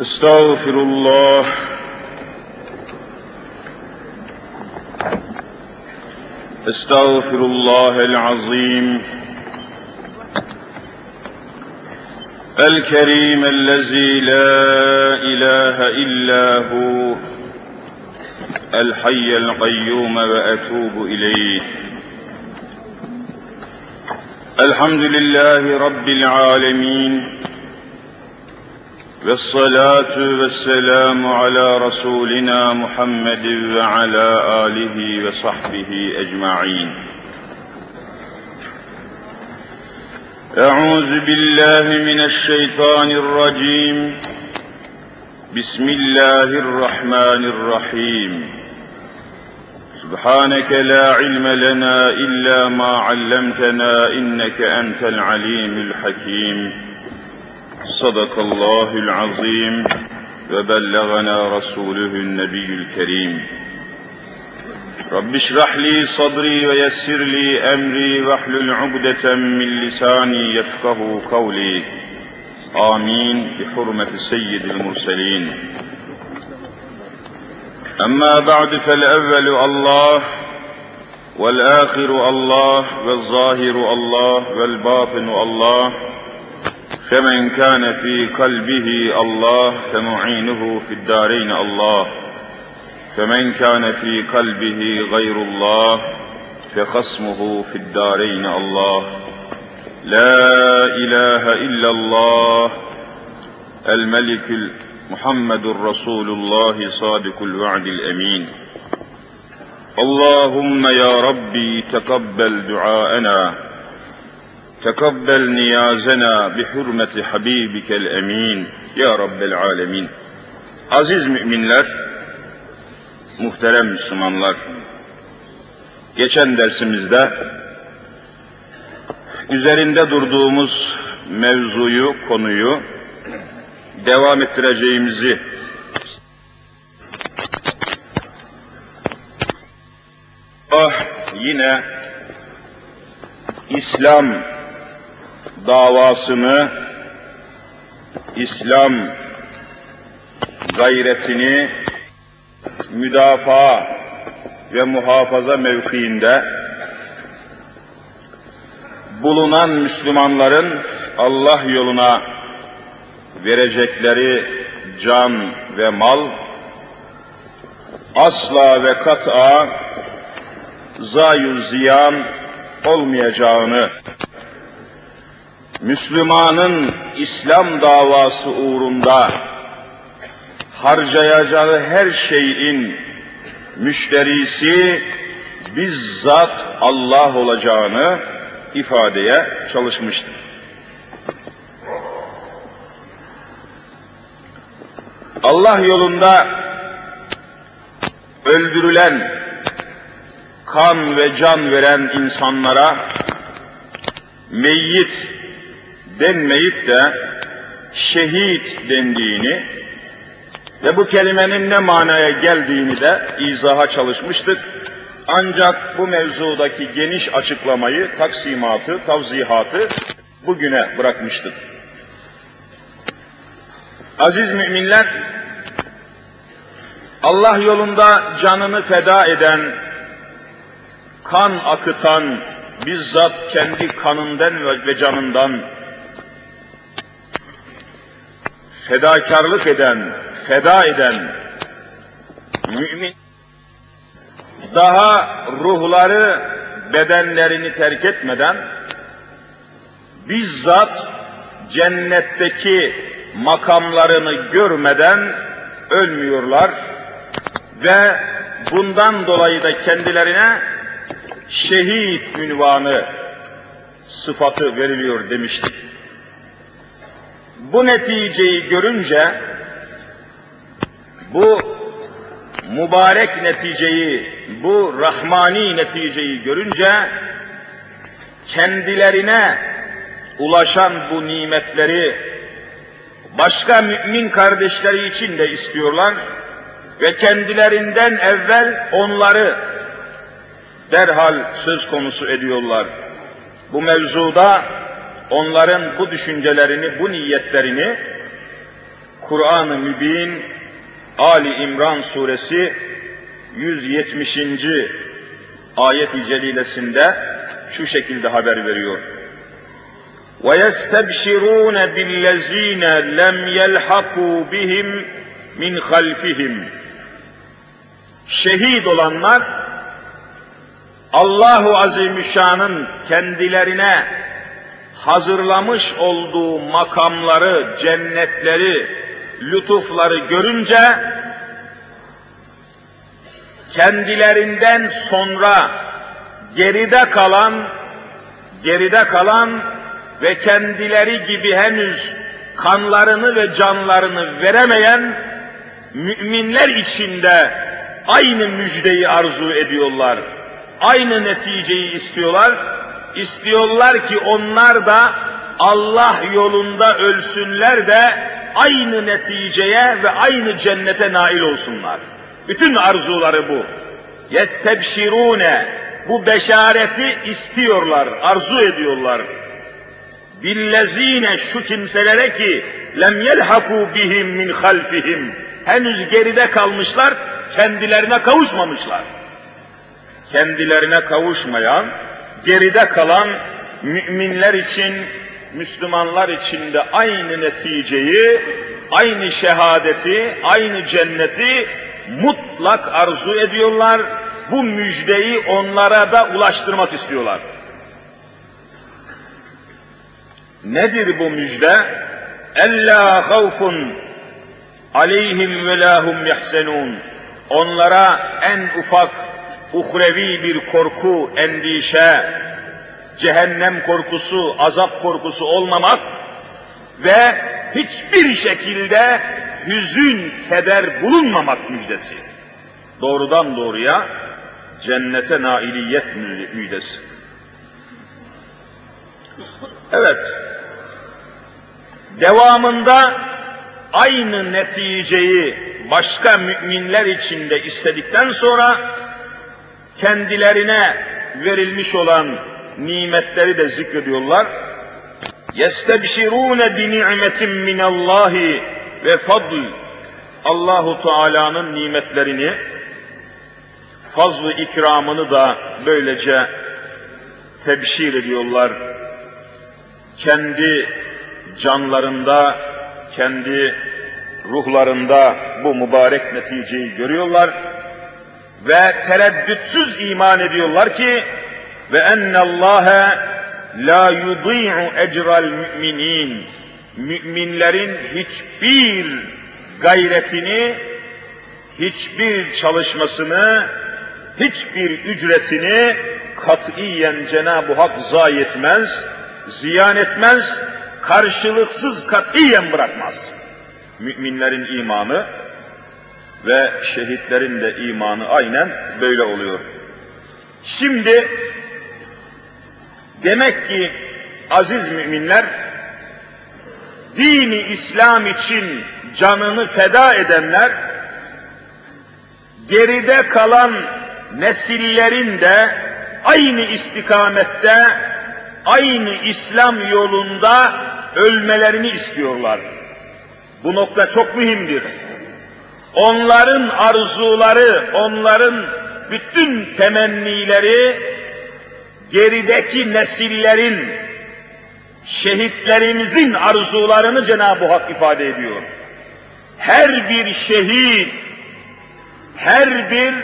استغفر الله. استغفر الله العظيم. الكريم الذي لا إله إلا هو. الحي القيوم وأتوب إليه. الحمد لله رب العالمين. والصلاة والسلام على رسولنا محمد وعلى آله وصحبه أجمعين. أعوذ بالله من الشيطان الرجيم. بسم الله الرحمن الرحيم. سبحانك لا علم لنا إلا ما علمتنا إنك أنت العليم الحكيم. صدق الله العظيم وبلغنا رسوله النبي الكريم. رب اشرح لي صدري ويسر لي أمري واحلل عقدة من لساني يفقه قولي. آمين. بحرمة سيد المرسلين. أما بعد فالأول الله والآخر الله والظاهر الله والباطن الله. فمن كان في قلبه الله فمعينه في الدارين الله. فمن كان في قلبه غير الله فخصمه في الدارين الله. لا إله إلا الله. الملك محمد رسول الله صادق الوعد الأمين. اللهم يا ربي تقبل دعاءنا. تقبل niyazena bi hurmeti habibikel emin ya Rabbel alemin. Aziz müminler, muhterem Müslümanlar, geçen dersimizde üzerinde durduğumuz mevzuyu, konuyu devam ettireceğimizi Ah yine İslam davasını, İslam gayretini müdafaa ve muhafaza mevkiinde bulunan Müslümanların Allah yoluna verecekleri can ve mal asla ve kat'a zayu ziyan olmayacağını Müslümanın İslam davası uğrunda harcayacağı her şeyin müşterisi bizzat Allah olacağını ifadeye çalışmıştır. Allah yolunda öldürülen, kan ve can veren insanlara meyyit denmeyip de şehit dendiğini ve bu kelimenin ne manaya geldiğini de izaha çalışmıştık. Ancak bu mevzudaki geniş açıklamayı, taksimatı, tavzihatı bugüne bırakmıştık. Aziz müminler, Allah yolunda canını feda eden, kan akıtan, bizzat kendi kanından ve canından fedakarlık eden, feda eden mümin daha ruhları bedenlerini terk etmeden bizzat cennetteki makamlarını görmeden ölmüyorlar ve bundan dolayı da kendilerine şehit ünvanı sıfatı veriliyor demiştik. Bu neticeyi görünce, bu mübarek neticeyi, bu rahmani neticeyi görünce, kendilerine ulaşan bu nimetleri başka mümin kardeşleri için de istiyorlar ve kendilerinden evvel onları derhal söz konusu ediyorlar. Bu mevzuda onların bu düşüncelerini, bu niyetlerini Kur'an-ı Mübin Ali İmran suresi 170. ayet-i celilesinde şu şekilde haber veriyor. وَيَسْتَبْشِرُونَ بِالَّذ۪ينَ لَمْ يَلْحَقُوا بِهِمْ مِنْ خَلْفِهِمْ Şehit olanlar Allahu Azimüşşan'ın kendilerine hazırlamış olduğu makamları, cennetleri, lütufları görünce kendilerinden sonra geride kalan geride kalan ve kendileri gibi henüz kanlarını ve canlarını veremeyen müminler içinde aynı müjdeyi arzu ediyorlar. Aynı neticeyi istiyorlar. İstiyorlar ki onlar da Allah yolunda ölsünler de aynı neticeye ve aynı cennete nail olsunlar. Bütün arzuları bu. Yestebşirune bu beşareti istiyorlar, arzu ediyorlar. Billezine şu kimselere ki lem yelhaku bihim min halfihim henüz geride kalmışlar, kendilerine kavuşmamışlar. Kendilerine kavuşmayan, geride kalan müminler için, Müslümanlar için de aynı neticeyi, aynı şehadeti, aynı cenneti mutlak arzu ediyorlar. Bu müjdeyi onlara da ulaştırmak istiyorlar. Nedir bu müjde? Ella havfun aleyhim ve lahum yahsenun. Onlara en ufak uhrevi bir korku, endişe, cehennem korkusu, azap korkusu olmamak ve hiçbir şekilde hüzün, keder bulunmamak müjdesi. Doğrudan doğruya cennete nailiyet müjdesi. Evet, devamında aynı neticeyi başka müminler içinde istedikten sonra kendilerine verilmiş olan nimetleri de zikrediyorlar. Yestebşirûne bi ni'metin minallahi ve fadl. Allahu Teala'nın nimetlerini, fazlı ikramını da böylece tebşir ediyorlar. Kendi canlarında, kendi ruhlarında bu mübarek neticeyi görüyorlar ve tereddütsüz iman ediyorlar ki ve ennallâhe la yudî'u ecral müminin müminlerin hiçbir gayretini, hiçbir çalışmasını, hiçbir ücretini katiyen Cenab-ı Hak zayi etmez, ziyan etmez, karşılıksız katiyen bırakmaz. Müminlerin imanı ve şehitlerin de imanı aynen böyle oluyor. Şimdi demek ki aziz müminler dini İslam için canını feda edenler geride kalan nesillerin de aynı istikamette, aynı İslam yolunda ölmelerini istiyorlar. Bu nokta çok mühimdir. Onların arzuları, onların bütün temennileri gerideki nesillerin, şehitlerimizin arzularını Cenab-ı Hak ifade ediyor. Her bir şehit, her bir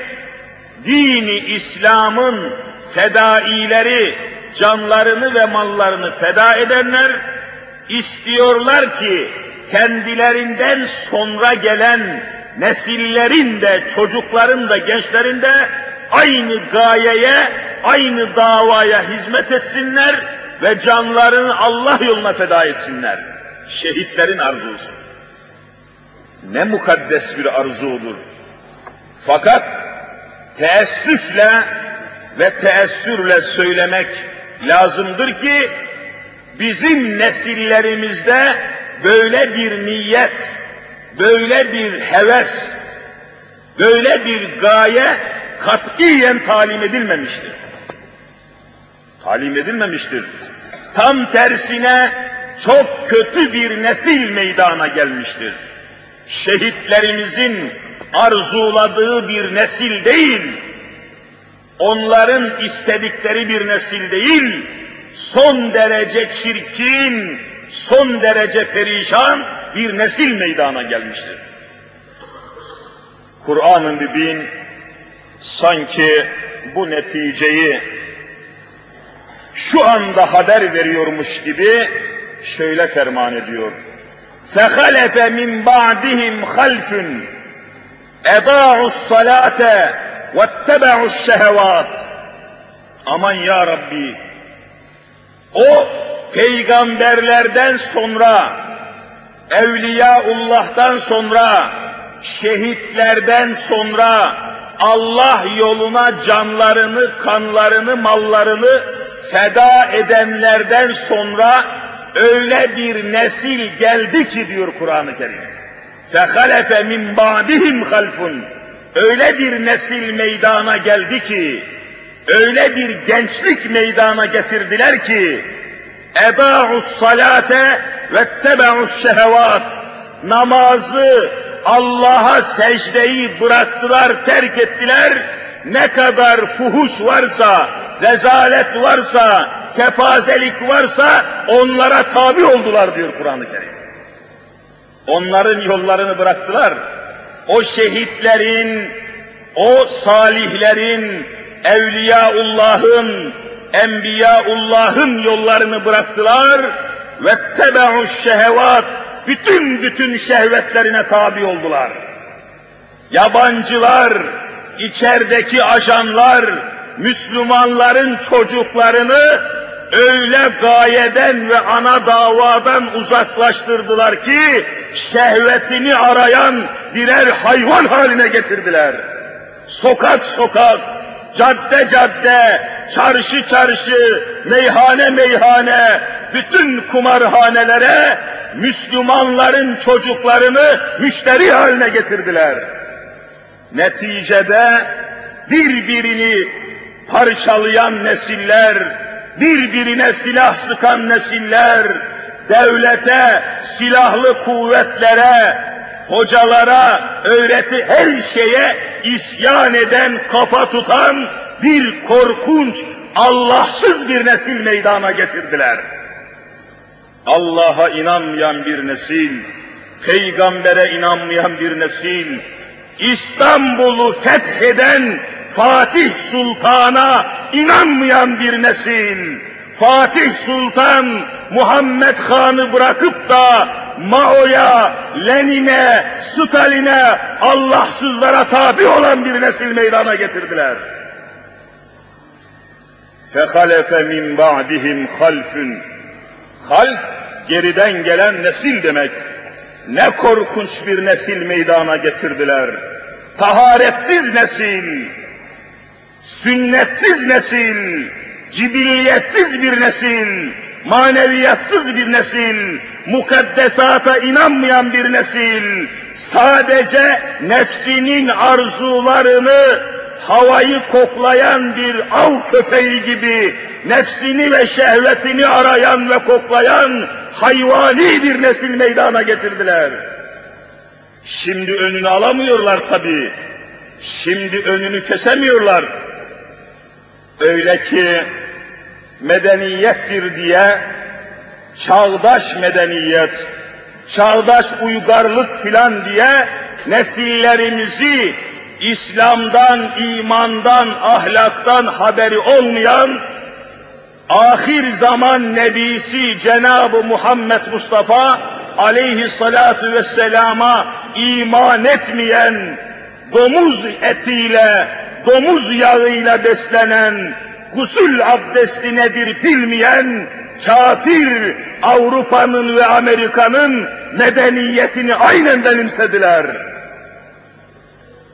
dini İslam'ın fedaileri, canlarını ve mallarını feda edenler istiyorlar ki kendilerinden sonra gelen nesillerin de, çocukların da, gençlerin de aynı gayeye, aynı davaya hizmet etsinler ve canlarını Allah yoluna feda etsinler. Şehitlerin arzusu. Ne mukaddes bir arzudur. Fakat teessüfle ve teessürle söylemek lazımdır ki bizim nesillerimizde böyle bir niyet, böyle bir heves, böyle bir gaye katiyen talim edilmemiştir. Talim edilmemiştir. Tam tersine çok kötü bir nesil meydana gelmiştir. şehitlerimizin arzuladığı bir nesil değil, onların istedikleri bir nesil değil, son derece çirkin, son derece perişan bir nesil meydana gelmiştir. Kur'an-ı Mübin sanki bu neticeyi şu anda haber veriyormuş gibi şöyle ferman ediyor. فَخَلَفَ مِنْ بَعْدِهِمْ خَلْفٌ اَضَاعُوا الصَّلَاةَ وَاتَّبَعُوا الشَّهَوَاتِ Aman ya Rabbi! O peygamberlerden sonra, Evliyaullah'tan sonra, şehitlerden sonra, Allah yoluna canlarını, kanlarını, mallarını feda edenlerden sonra öyle bir nesil geldi ki diyor Kur'an-ı Kerim. فَخَلَفَ مِنْ بَعْدِهِمْ خَلْفٌ Öyle bir nesil meydana geldi ki, öyle bir gençlik meydana getirdiler ki, eba'us salate ve tebe'us şehevat. Namazı, Allah'a secdeyi bıraktılar, terk ettiler. Ne kadar fuhuş varsa, rezalet varsa, kepazelik varsa onlara tabi oldular diyor Kur'an-ı Kerim. Onların yollarını bıraktılar. O şehitlerin, o salihlerin, Evliyaullah'ın, Enbiyaullah'ın yollarını bıraktılar ve tebe'u şehevat bütün bütün şehvetlerine tabi oldular. Yabancılar, içerideki ajanlar, Müslümanların çocuklarını öyle gayeden ve ana davadan uzaklaştırdılar ki şehvetini arayan birer hayvan haline getirdiler. Sokak sokak, cadde cadde, çarşı çarşı, meyhane meyhane, bütün kumarhanelere Müslümanların çocuklarını müşteri haline getirdiler. Neticede birbirini parçalayan nesiller, birbirine silah sıkan nesiller, devlete, silahlı kuvvetlere, hocalara, öğreti her şeye isyan eden, kafa tutan bir korkunç, Allahsız bir nesil meydana getirdiler. Allah'a inanmayan bir nesil, peygambere inanmayan bir nesil, İstanbul'u fetheden Fatih Sultan'a inanmayan bir nesil, Fatih Sultan Muhammed Han'ı bırakıp da Mao'ya, Lenin'e, Stalin'e, Allahsızlara tabi olan bir nesil meydana getirdiler. فَخَلَفَ مِنْ بَعْدِهِمْ خَلْفٌ Half, geriden gelen nesil demek. Ne korkunç bir nesil meydana getirdiler. Taharetsiz nesil, sünnetsiz nesil, cibilliyetsiz bir nesil, maneviyatsız bir nesil, mukaddesata inanmayan bir nesil, sadece nefsinin arzularını havayı koklayan bir av köpeği gibi nefsini ve şehvetini arayan ve koklayan hayvani bir nesil meydana getirdiler. Şimdi önünü alamıyorlar tabii. Şimdi önünü kesemiyorlar. Öyle ki medeniyettir diye çağdaş medeniyet, çağdaş uygarlık filan diye nesillerimizi İslam'dan, imandan, ahlaktan haberi olmayan ahir zaman nebisi Cenab-ı Muhammed Mustafa aleyhissalatu vesselama iman etmeyen, domuz etiyle, domuz yağıyla beslenen, gusül abdesti nedir bilmeyen, kafir Avrupa'nın ve Amerika'nın medeniyetini aynen benimsediler.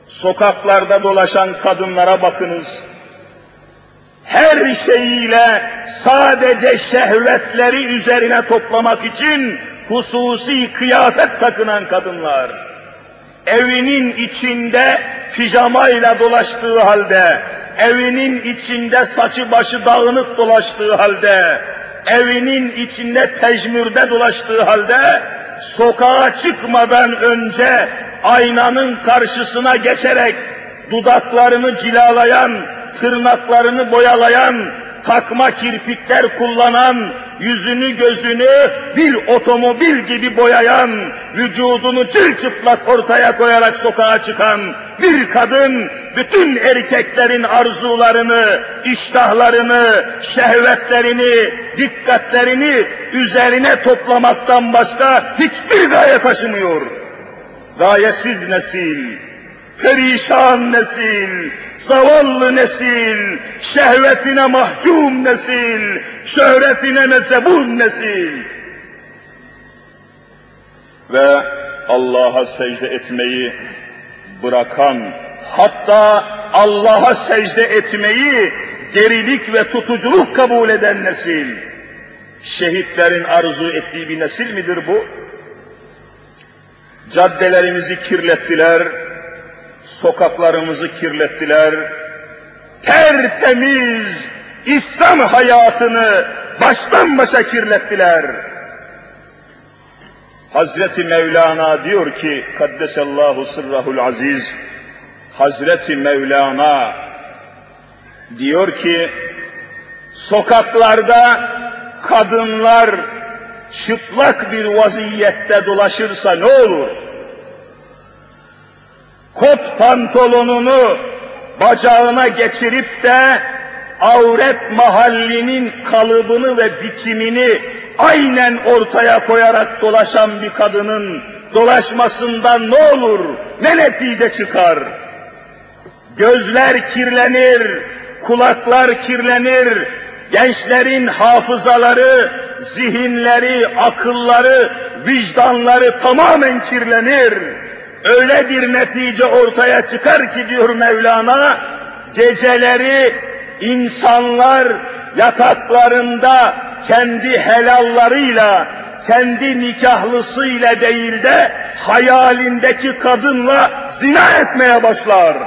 Sokaklarda dolaşan kadınlara bakınız. Her şeyiyle sadece şehvetleri üzerine toplamak için hususi kıyafet takınan kadınlar. Evinin içinde pijamayla dolaştığı halde, evinin içinde saçı başı dağınık dolaştığı halde, evinin içinde tecmürde dolaştığı halde, sokağa çıkmadan önce aynanın karşısına geçerek dudaklarını cilalayan, tırnaklarını boyalayan, takma kirpikler kullanan, yüzünü gözünü bir otomobil gibi boyayan, vücudunu çırçıplak ortaya koyarak sokağa çıkan bir kadın, bütün erkeklerin arzularını, iştahlarını, şehvetlerini, dikkatlerini üzerine toplamaktan başka hiçbir gaye taşımıyor. Gayesiz nesil, perişan nesil, zavallı nesil, şehvetine mahkum nesil, şöhretine mezebun nesil. Ve Allah'a secde etmeyi bırakan, hatta Allah'a secde etmeyi gerilik ve tutuculuk kabul eden nesil. Şehitlerin arzu ettiği bir nesil midir bu? Caddelerimizi kirlettiler, sokaklarımızı kirlettiler, tertemiz İslam hayatını baştan başa kirlettiler. Hazreti Mevlana diyor ki, Kaddesallahu sırrahul aziz, Hazreti Mevlana diyor ki, sokaklarda kadınlar çıplak bir vaziyette dolaşırsa ne olur? Kot pantolonunu bacağına geçirip de avret mahallinin kalıbını ve biçimini aynen ortaya koyarak dolaşan bir kadının dolaşmasından ne olur, ne netice çıkar? Gözler kirlenir, kulaklar kirlenir, gençlerin hafızaları, zihinleri, akılları, vicdanları tamamen kirlenir. Öyle bir netice ortaya çıkar ki diyor Mevlana, geceleri insanlar yataklarında kendi helallarıyla, kendi nikahlısıyla değil de hayalindeki kadınla zina etmeye başlar.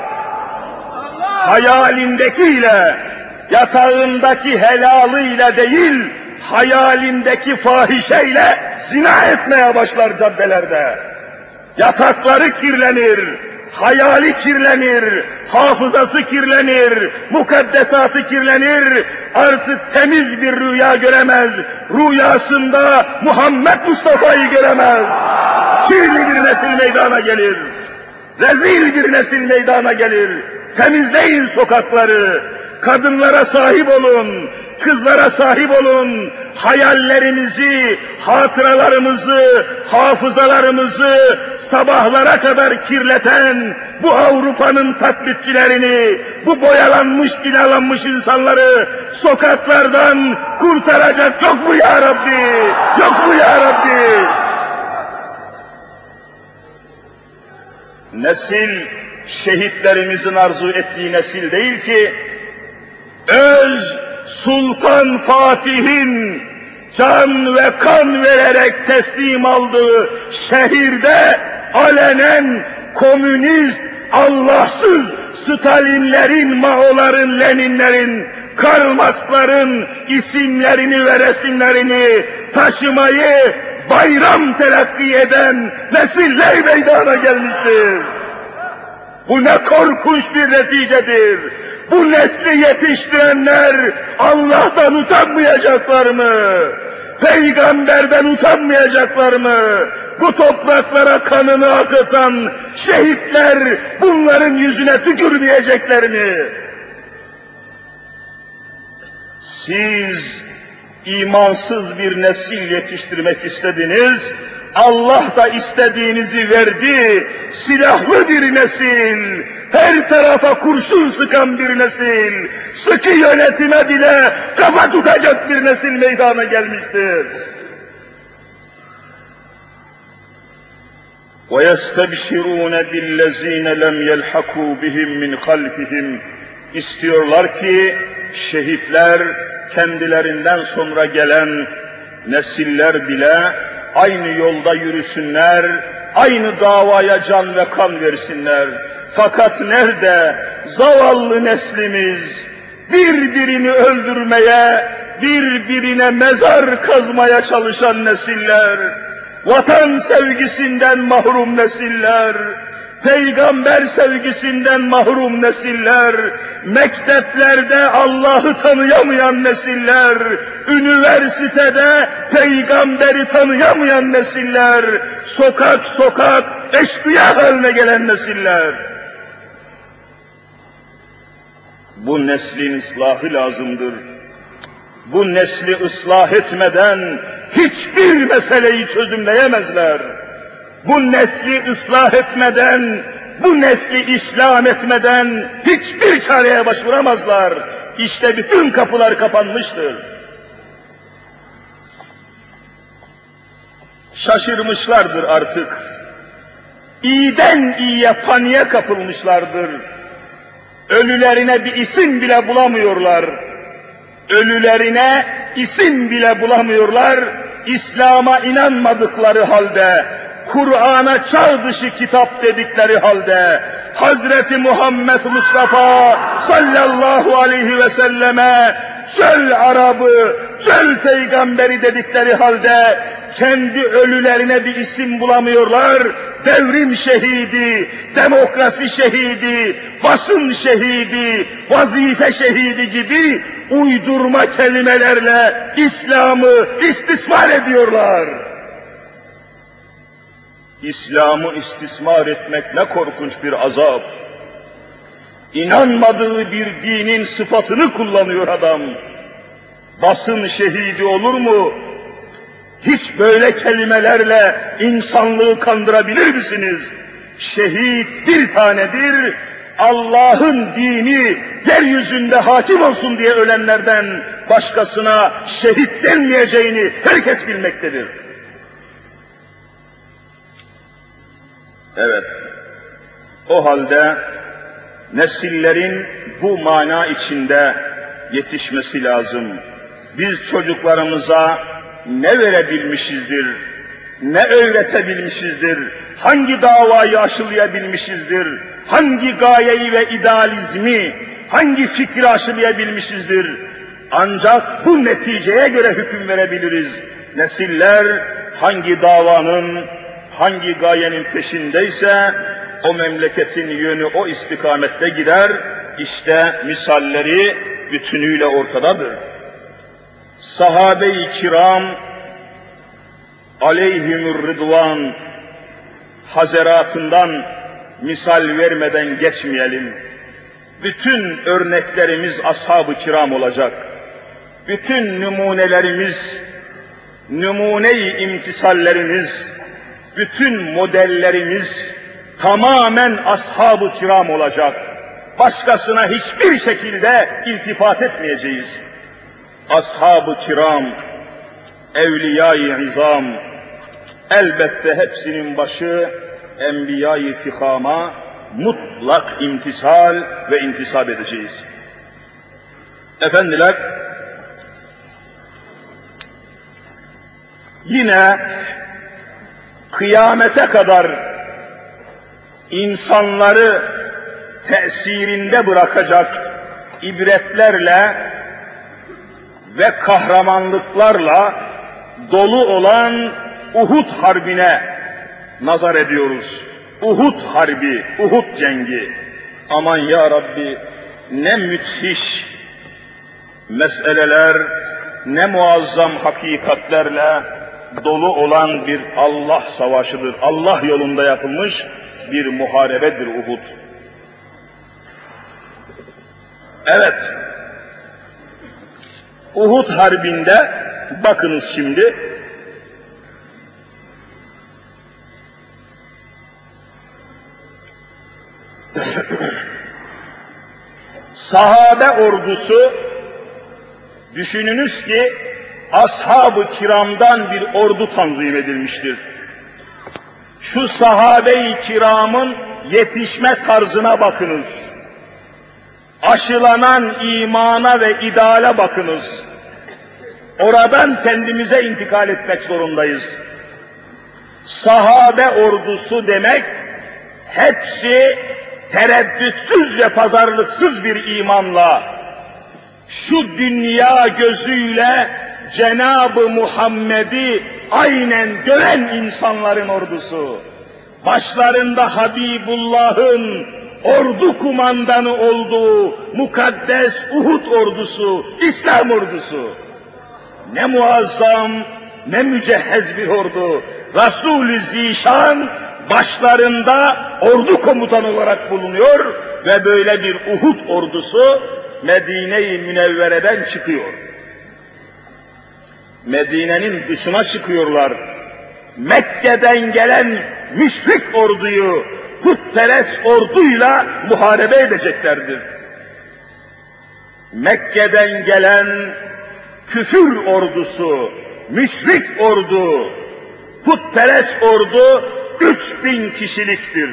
Hayalindekiyle, yatağındaki helalıyla değil, hayalindeki fahişeyle zina etmeye başlar caddelerde. Yatakları kirlenir, hayali kirlenir, hafızası kirlenir, mukaddesatı kirlenir, artık temiz bir rüya göremez, rüyasında Muhammed Mustafa'yı göremez. Kirli bir nesil meydana gelir, rezil bir nesil meydana gelir. Temizleyin sokakları, kadınlara sahip olun, kızlara sahip olun, hayallerimizi, hatıralarımızı, hafızalarımızı sabahlara kadar kirleten bu Avrupa'nın taklitçilerini, bu boyalanmış, cilalanmış insanları sokaklardan kurtaracak yok mu ya Rabbi? Yok mu ya Rabbi? Nesil, şehitlerimizin arzu ettiği nesil değil ki, öz Sultan Fatih'in can ve kan vererek teslim aldığı şehirde alenen komünist, Allahsız Stalinlerin, Maoların, Leninlerin, Karl Marx'ların isimlerini ve resimlerini taşımayı bayram telakki eden nesiller meydana gelmiştir. Bu ne korkunç bir neticedir. Bu nesli yetiştirenler Allah'tan utanmayacaklar mı? Peygamberden utanmayacaklar mı? Bu topraklara kanını akıtan şehitler bunların yüzüne tükürmeyecekler mi? Siz imansız bir nesil yetiştirmek istediniz, Allah da istediğinizi verdi, silahlı bir nesil, her tarafa kurşun sıkan bir nesil, sıkı yönetime bile kafa tutacak bir nesil meydana gelmiştir. وَيَسْتَبْشِرُونَ بِالَّذ۪ينَ لَمْ يَلْحَقُوا بِهِمْ مِنْ خَلْفِهِمْ İstiyorlar ki şehitler kendilerinden sonra gelen nesiller bile aynı yolda yürüsünler, aynı davaya can ve kan versinler. Fakat nerede zavallı neslimiz birbirini öldürmeye, birbirine mezar kazmaya çalışan nesiller, vatan sevgisinden mahrum nesiller, peygamber sevgisinden mahrum nesiller, mekteplerde Allah'ı tanıyamayan nesiller, üniversitede peygamberi tanıyamayan nesiller, sokak sokak eşkıya haline gelen nesiller. Bu neslin ıslahı lazımdır. Bu nesli ıslah etmeden hiçbir meseleyi çözümleyemezler. Bu nesli ıslah etmeden, bu nesli İslam etmeden hiçbir çareye başvuramazlar. İşte bütün kapılar kapanmıştır. Şaşırmışlardır artık. İyiden iyiye paniğe kapılmışlardır. Ölülerine bir isim bile bulamıyorlar. Ölülerine isim bile bulamıyorlar. İslam'a inanmadıkları halde, Kur'an'a çağ dışı kitap dedikleri halde, Hazreti Muhammed Mustafa sallallahu aleyhi ve selleme çöl Arabı, çöl peygamberi dedikleri halde kendi ölülerine bir isim bulamıyorlar. Devrim şehidi, demokrasi şehidi, basın şehidi, vazife şehidi gibi uydurma kelimelerle İslam'ı istismar ediyorlar. İslam'ı istismar etmek ne korkunç bir azap. İnanmadığı bir dinin sıfatını kullanıyor adam. Basın şehidi olur mu? Hiç böyle kelimelerle insanlığı kandırabilir misiniz? Şehit bir tanedir, Allah'ın dini yeryüzünde hakim olsun diye ölenlerden başkasına şehit denmeyeceğini herkes bilmektedir. Evet, o halde nesillerin bu mana içinde yetişmesi lazım. Biz çocuklarımıza ne verebilmişizdir, ne öğretebilmişizdir, hangi davayı aşılayabilmişizdir, hangi gayeyi ve idealizmi, hangi fikri aşılayabilmişizdir. Ancak bu neticeye göre hüküm verebiliriz. Nesiller hangi davanın, hangi gayenin peşindeyse o memleketin yönü o istikamette gider. İşte misalleri bütünüyle ortadadır. Sahabe-i kiram aleyhimür rıdvan hazeratından misal vermeden geçmeyelim. Bütün örneklerimiz ashab-ı kiram olacak. Bütün numunelerimiz, numune-i imtisallerimiz, bütün modellerimiz tamamen ashab-ı kiram olacak. Başkasına hiçbir şekilde iltifat etmeyeceğiz. Ashab-ı kiram, evliya-i izam, elbette hepsinin başı enbiya-i fikama mutlak imtisal ve intisap edeceğiz. Efendiler, yine kıyamete kadar insanları tesirinde bırakacak ibretlerle ve kahramanlıklarla dolu olan Uhud Harbi'ne nazar ediyoruz. Uhud Harbi, Uhud Cengi. Aman ya Rabbi ne müthiş meseleler, ne muazzam hakikatlerle dolu olan bir Allah savaşıdır. Allah yolunda yapılmış bir muharebedir Uhud. Evet, Uhud Harbi'nde bakınız şimdi, sahabe ordusu düşününüz ki ashab-ı kiramdan bir ordu tanzim edilmiştir. Şu sahabe-i kiramın yetişme tarzına bakınız. Aşılanan imana ve ideale bakınız. Oradan kendimize intikal etmek zorundayız. Sahabe ordusu demek, hepsi tereddütsüz ve pazarlıksız bir imanla, şu dünya gözüyle Cenab-ı Muhammed'i aynen gören insanların ordusu. Başlarında Habibullah'ın ordu kumandanı olduğu mukaddes Uhud ordusu, İslam ordusu. Ne muazzam, ne mücehhez bir ordu. Resul-i Zişan başlarında ordu komutan olarak bulunuyor ve böyle bir Uhud ordusu Medine-i Münevvere'den çıkıyor. Medine'nin dışına çıkıyorlar. Mekke'den gelen müşrik orduyu putperest orduyla muharebe edeceklerdir. Mekke'den gelen küfür ordusu, müşrik ordu, putperest ordu üç bin kişiliktir.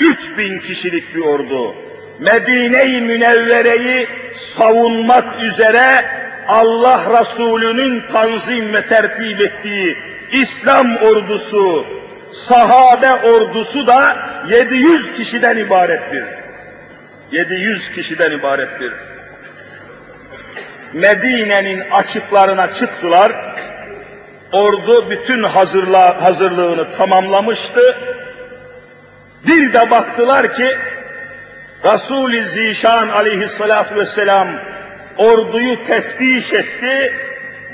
Üç bin kişilik bir ordu. Medine-i Münevvere'yi savunmak üzere Allah Resulü'nün tanzim ve tertip ettiği İslam ordusu, sahabe ordusu da 700 kişiden ibarettir. 700 kişiden ibarettir. Medine'nin açıklarına çıktılar. Ordu bütün hazırla, hazırlığını tamamlamıştı. Bir de baktılar ki Resul-i Zişan aleyhissalatu vesselam orduyu teftiş etti.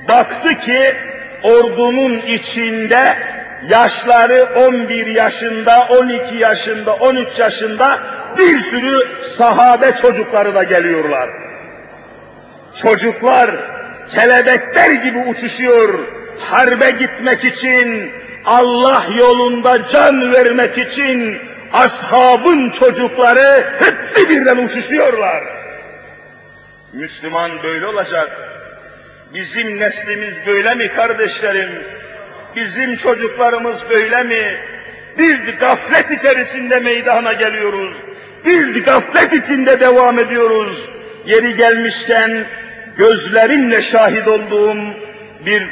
Baktı ki ordunun içinde yaşları 11 yaşında, 12 yaşında, 13 yaşında bir sürü sahabe çocukları da geliyorlar. Çocuklar kelebekler gibi uçuşuyor, harbe gitmek için, Allah yolunda can vermek için ashabın çocukları hepsi birden uçuşuyorlar. Müslüman böyle olacak. Bizim neslimiz böyle mi kardeşlerim? Bizim çocuklarımız böyle mi? Biz gaflet içerisinde meydana geliyoruz. Biz gaflet içinde devam ediyoruz. Yeri gelmişken gözlerimle şahit olduğum bir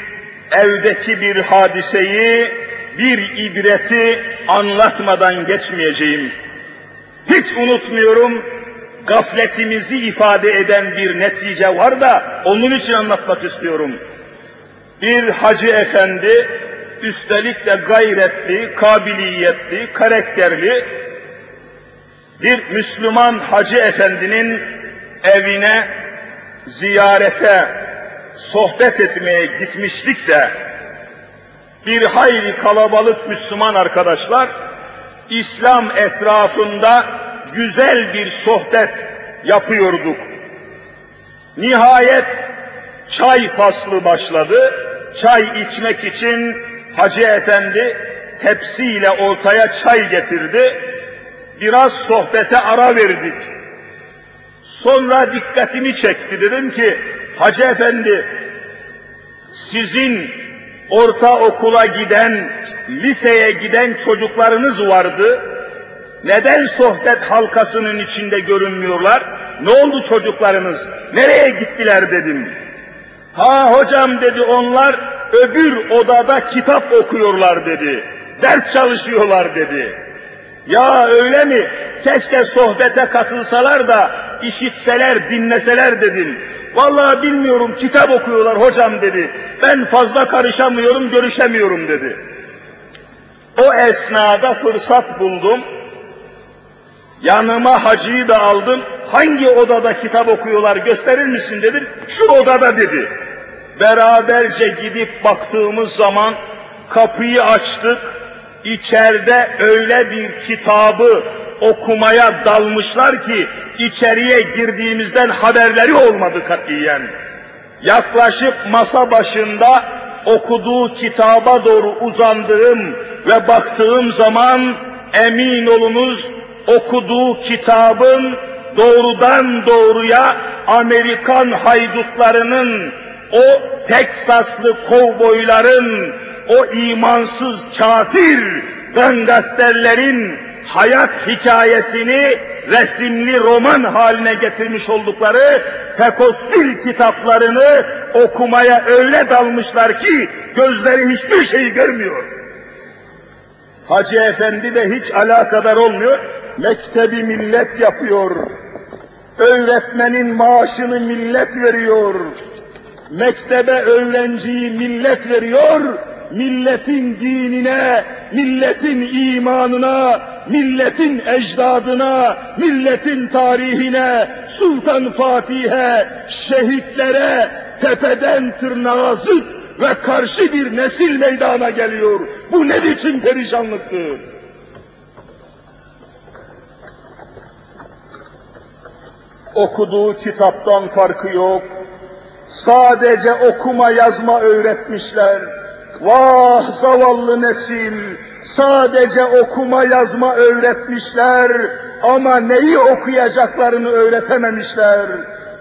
evdeki bir hadiseyi, bir ibreti anlatmadan geçmeyeceğim. Hiç unutmuyorum, gafletimizi ifade eden bir netice var da onun için anlatmak istiyorum. Bir hacı efendi, üstelik de gayretli, kabiliyetli, karakterli bir Müslüman hacı efendinin evine ziyarete, sohbet etmeye gitmiştik de bir hayli kalabalık Müslüman arkadaşlar İslam etrafında güzel bir sohbet yapıyorduk. Nihayet çay faslı başladı. Çay içmek için Hacı Efendi tepsiyle ortaya çay getirdi. Biraz sohbete ara verdik. Sonra dikkatimi çekti. Dedim ki, Hacı Efendi, sizin orta okula giden, liseye giden çocuklarınız vardı. Neden sohbet halkasının içinde görünmüyorlar? Ne oldu çocuklarınız? Nereye gittiler dedim. Ha hocam dedi onlar öbür odada kitap okuyorlar dedi. Ders çalışıyorlar dedi. Ya öyle mi? Keşke sohbete katılsalar da işitseler, dinleseler dedim. Vallahi bilmiyorum kitap okuyorlar hocam dedi. Ben fazla karışamıyorum, görüşemiyorum dedi. O esnada fırsat buldum. Yanıma hacıyı da aldım. Hangi odada kitap okuyorlar gösterir misin dedim. Şu odada dedi. Beraberce gidip baktığımız zaman kapıyı açtık. İçeride öyle bir kitabı okumaya dalmışlar ki içeriye girdiğimizden haberleri olmadı katiyen. Yaklaşıp masa başında okuduğu kitaba doğru uzandığım ve baktığım zaman emin olunuz okuduğu kitabın doğrudan doğruya Amerikan haydutlarının, o Teksaslı kovboyların, o imansız kafir gangasterlerin hayat hikayesini resimli roman haline getirmiş oldukları Pekostil kitaplarını okumaya öyle dalmışlar ki gözleri hiçbir şey görmüyor. Hacı Efendi de hiç alakadar olmuyor, mektebi millet yapıyor. Öğretmenin maaşını millet veriyor. Mektebe öğrenciyi millet veriyor, milletin dinine, milletin imanına, milletin ecdadına, milletin tarihine, Sultan Fatih'e, şehitlere tepeden tırnağa zıt ve karşı bir nesil meydana geliyor. Bu ne biçim perişanlıktır? Okuduğu kitaptan farkı yok. Sadece okuma yazma öğretmişler. Vah zavallı nesil, sadece okuma yazma öğretmişler ama neyi okuyacaklarını öğretememişler.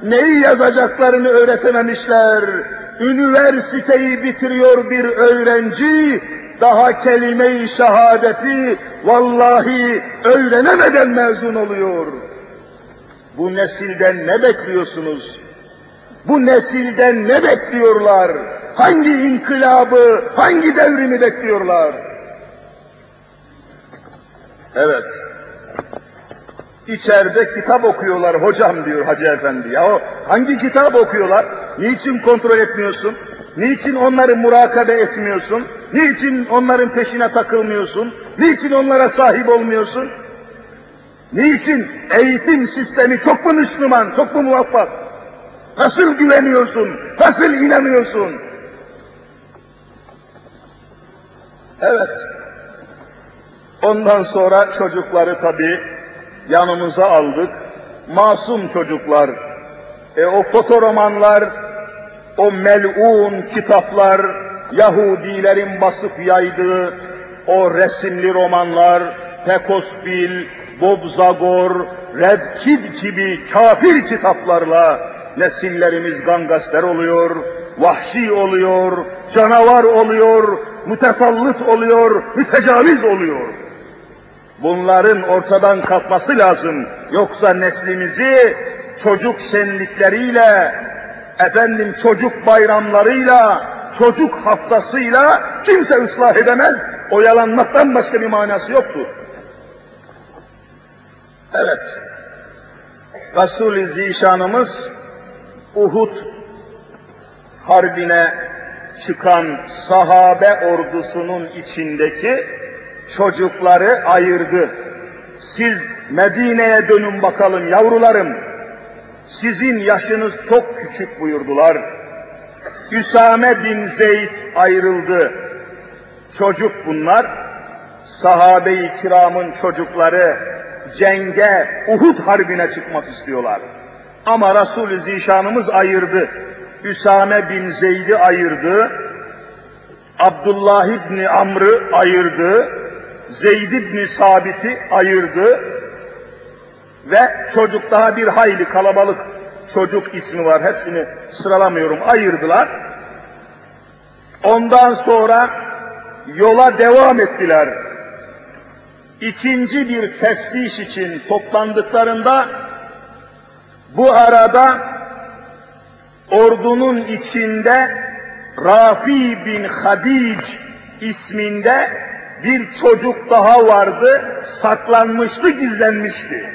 Neyi yazacaklarını öğretememişler. Üniversiteyi bitiriyor bir öğrenci, daha kelime-i şehadeti vallahi öğrenemeden mezun oluyor. Bu nesilden ne bekliyorsunuz? Bu nesilden ne bekliyorlar? Hangi inkılabı, hangi devrimi bekliyorlar? Evet. İçeride kitap okuyorlar hocam diyor Hacı Efendi. Ya hangi kitap okuyorlar? Niçin kontrol etmiyorsun? Niçin onları murakabe etmiyorsun? Niçin onların peşine takılmıyorsun? Niçin onlara sahip olmuyorsun? Niçin? Eğitim sistemi çok mu Müslüman, çok mu muvaffak? Nasıl güveniyorsun? Nasıl inanıyorsun? Evet. Ondan sonra çocukları tabii yanımıza aldık. Masum çocuklar. E o fotoromanlar, o melun kitaplar, Yahudilerin basıp yaydığı o resimli romanlar, Pekosbil, Bob Zagor, Red gibi kafir kitaplarla nesillerimiz gangasler oluyor, vahşi oluyor, canavar oluyor, mütesallıt oluyor, mütecaviz oluyor. Bunların ortadan kalkması lazım. Yoksa neslimizi çocuk şenlikleriyle, efendim çocuk bayramlarıyla, çocuk haftasıyla kimse ıslah edemez. Oyalanmaktan başka bir manası yoktur. Evet. Resul-i Zişanımız Uhud harbine çıkan sahabe ordusunun içindeki çocukları ayırdı. Siz Medine'ye dönün bakalım yavrularım. Sizin yaşınız çok küçük buyurdular. Üsame bin Zeyd ayrıldı. Çocuk bunlar. Sahabe-i kiramın çocukları cenge, Uhud harbine çıkmak istiyorlar. Ama Resul-i Zişanımız ayırdı. Üsame bin Zeyd'i ayırdı. Abdullah İbni Amr'ı ayırdı. Zeyd İbni Sabit'i ayırdı. Ve çocuk daha bir hayli kalabalık çocuk ismi var. Hepsini sıralamıyorum. Ayırdılar. Ondan sonra yola devam ettiler. İkinci bir teftiş için toplandıklarında bu arada ordunun içinde Rafi bin Hadic isminde bir çocuk daha vardı, saklanmıştı, gizlenmişti.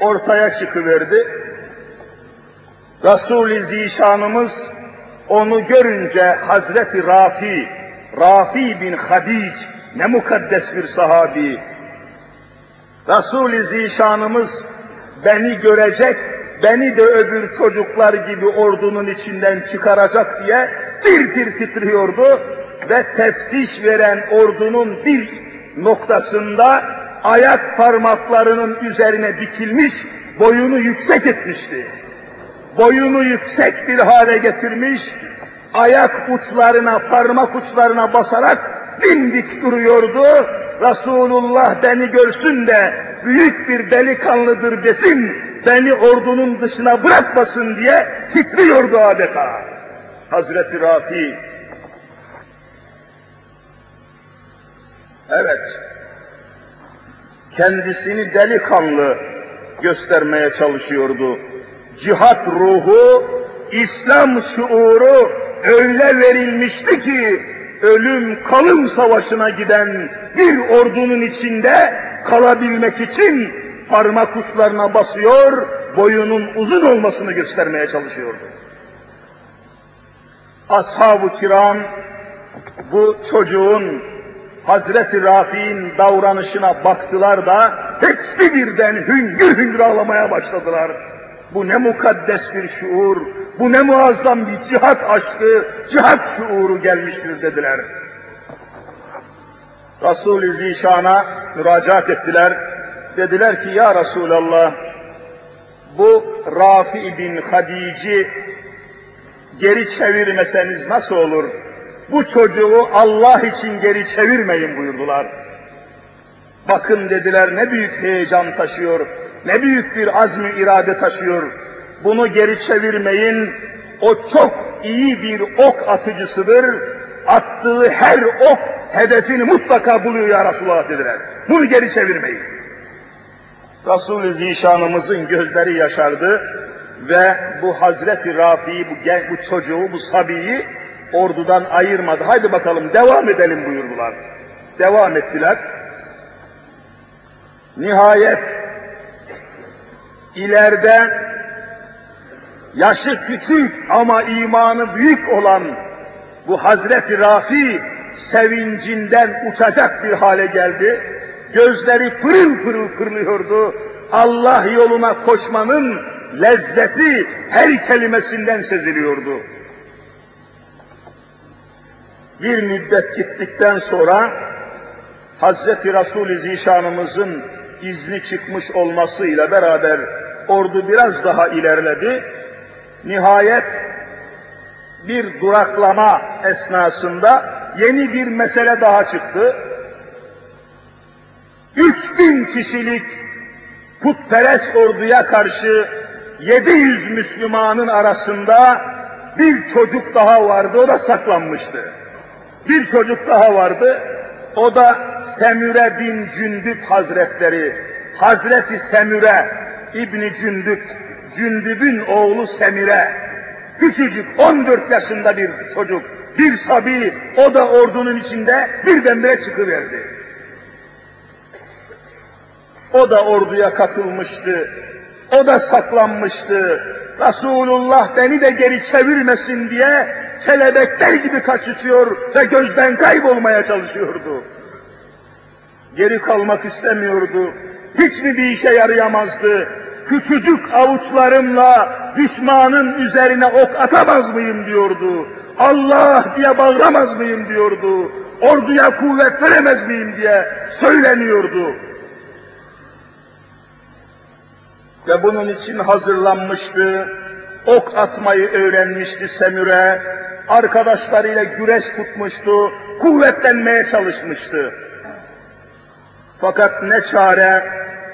Ortaya çıkıverdi. Resul-i Zişanımız onu görünce Hazreti Rafi, Rafi bin Hadic, ne mukaddes bir sahabi. Resul-i Zişanımız beni görecek, beni de öbür çocuklar gibi ordunun içinden çıkaracak diye tir tir titriyordu ve teftiş veren ordunun bir noktasında ayak parmaklarının üzerine dikilmiş, boyunu yüksek etmişti. Boyunu yüksek bir hale getirmiş, ayak uçlarına, parmak uçlarına basarak dimdik duruyordu. Resulullah beni görsün de büyük bir delikanlıdır desin, beni ordunun dışına bırakmasın diye titriyordu adeta. Hazreti Rafi. Evet, kendisini delikanlı göstermeye çalışıyordu. Cihat ruhu, İslam şuuru öyle verilmişti ki, ölüm kalım savaşına giden bir ordunun içinde kalabilmek için parmak uçlarına basıyor, boyunun uzun olmasını göstermeye çalışıyordu. Ashab-ı kiram bu çocuğun Hazreti Rafi'nin davranışına baktılar da hepsi birden hüngür hüngür ağlamaya başladılar. Bu ne mukaddes bir şuur, bu ne muazzam bir cihat aşkı, cihat şuuru gelmiştir dediler. Resul-i Zişan'a müracaat ettiler. Dediler ki ya Resulallah bu Rafi bin Hadici geri çevirmeseniz nasıl olur? Bu çocuğu Allah için geri çevirmeyin buyurdular. Bakın dediler ne büyük heyecan taşıyor, ne büyük bir azmi irade taşıyor. Bunu geri çevirmeyin, o çok iyi bir ok atıcısıdır. Attığı her ok hedefini mutlaka buluyor ya Resulallah dediler. Bunu geri çevirmeyin. Resul-i Zişanımızın gözleri yaşardı ve bu Hazreti Rafi'yi, bu, bu çocuğu, bu Sabi'yi ordudan ayırmadı. Haydi bakalım devam edelim buyurdular. Devam ettiler. Nihayet ileride yaşı küçük ama imanı büyük olan bu Hazreti Rafi sevincinden uçacak bir hale geldi. Gözleri pırıl pırıl pırlıyordu. Allah yoluna koşmanın lezzeti her kelimesinden seziliyordu. Bir müddet gittikten sonra Hazreti Resul-i Zişanımızın izni çıkmış olmasıyla beraber ordu biraz daha ilerledi. Nihayet bir duraklama esnasında yeni bir mesele daha çıktı. 3000 kişilik putperest orduya karşı 700 Müslümanın arasında bir çocuk daha vardı, o da saklanmıştı. Bir çocuk daha vardı, o da Semüre bin Cündüp Hazretleri. Hazreti Semüre İbni Cündüp, Cündüp'ün oğlu Semire. Küçücük 14 yaşında bir çocuk, bir sabi, o da ordunun içinde birdenbire çıkıverdi. O da orduya katılmıştı. O da saklanmıştı. Resulullah beni de geri çevirmesin diye kelebekler gibi kaçışıyor ve gözden kaybolmaya çalışıyordu. Geri kalmak istemiyordu. Hiç mi bir işe yarayamazdı? Küçücük avuçlarımla düşmanın üzerine ok atamaz mıyım diyordu. Allah diye bağıramaz mıyım diyordu. Orduya kuvvet veremez miyim diye söyleniyordu. Ve bunun için hazırlanmıştı. Ok atmayı öğrenmişti Semüre. Arkadaşlarıyla güreş tutmuştu. Kuvvetlenmeye çalışmıştı. Fakat ne çare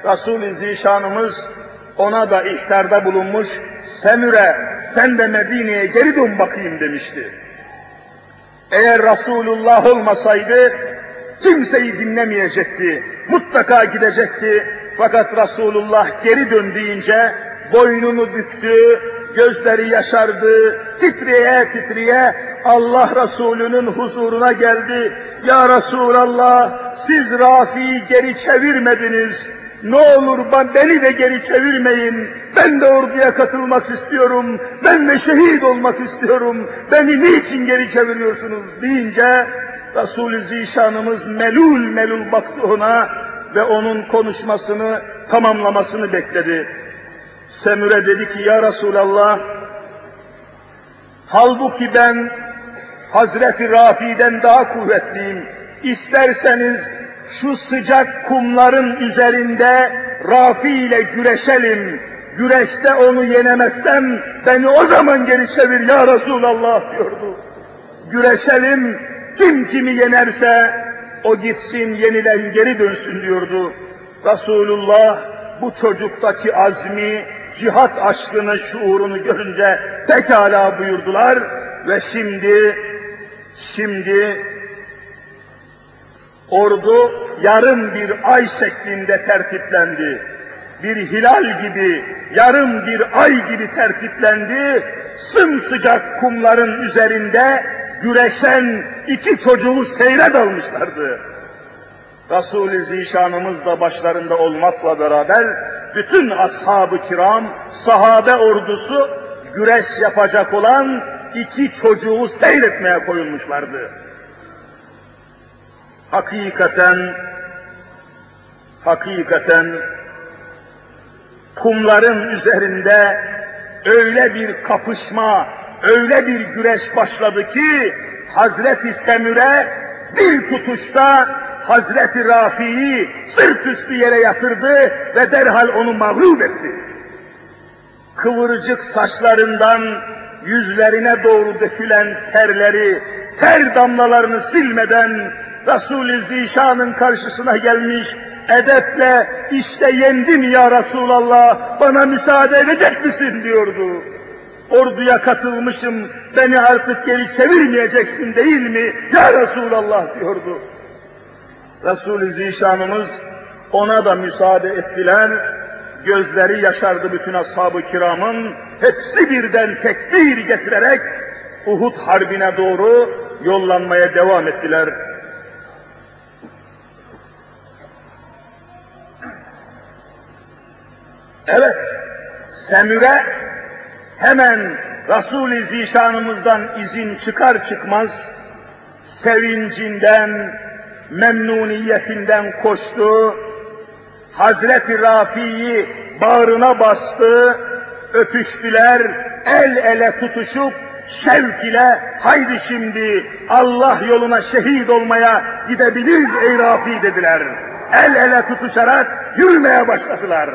Resul-i Zişanımız ona da ihtarda bulunmuş, Semüre sen de Medine'ye geri dön bakayım demişti. Eğer Resulullah olmasaydı kimseyi dinlemeyecekti, mutlaka gidecekti. Fakat Resulullah geri dön deyince boynunu büktü, gözleri yaşardı, titreye titreye Allah Resulü'nün huzuruna geldi. Ya Resulallah siz Rafi'yi geri çevirmediniz. Ne olur ben, beni de geri çevirmeyin. Ben de orduya katılmak istiyorum. Ben de şehit olmak istiyorum. Beni niçin geri çeviriyorsunuz deyince Resul-i Zişanımız melul melul baktı ona ve onun konuşmasını tamamlamasını bekledi. Semüre dedi ki ya Resulallah halbuki ben Hazreti Rafi'den daha kuvvetliyim. İsterseniz şu sıcak kumların üzerinde Rafi ile güreşelim. Güreşte onu yenemezsem beni o zaman geri çevir ya Resulallah diyordu. Güreşelim, kim kimi yenerse o gitsin yenilen geri dönsün diyordu. Resulullah bu çocuktaki azmi, cihat aşkını, şuurunu görünce pekala buyurdular ve şimdi, şimdi ordu yarım bir ay şeklinde tertiplendi. Bir hilal gibi, yarım bir ay gibi tertiplendi. Sımsıcak kumların üzerinde güreşen iki çocuğu seyre dalmışlardı. Resul-i Zişanımız da başlarında olmakla beraber bütün ashab-ı kiram, sahabe ordusu güreş yapacak olan iki çocuğu seyretmeye koyulmuşlardı. Hakikaten hakikaten kumların üzerinde öyle bir kapışma, öyle bir güreş başladı ki Hazreti Semüre bir tutuşta Hazreti Rafi'yi sırt üstü yere yatırdı ve derhal onu mağlup etti. Kıvırcık saçlarından yüzlerine doğru dökülen terleri, ter damlalarını silmeden Resul-i Zişan'ın karşısına gelmiş, edeple işte yendim ya Resulallah, bana müsaade edecek misin diyordu. Orduya katılmışım, beni artık geri çevirmeyeceksin değil mi ya Resulallah diyordu. Resul-i Zişanımız ona da müsaade ettiler, gözleri yaşardı bütün ashab-ı kiramın, hepsi birden tekbir getirerek Uhud harbine doğru yollanmaya devam ettiler. Evet, Semüre hemen Resul-i Zişanımızdan izin çıkar çıkmaz sevincinden, memnuniyetinden koştu, Hazreti Rafi'yi bağrına bastı, öpüştüler, el ele tutuşup şevk ile haydi şimdi Allah yoluna şehit olmaya gidebiliriz ey Rafi dediler. El ele tutuşarak yürümeye başladılar.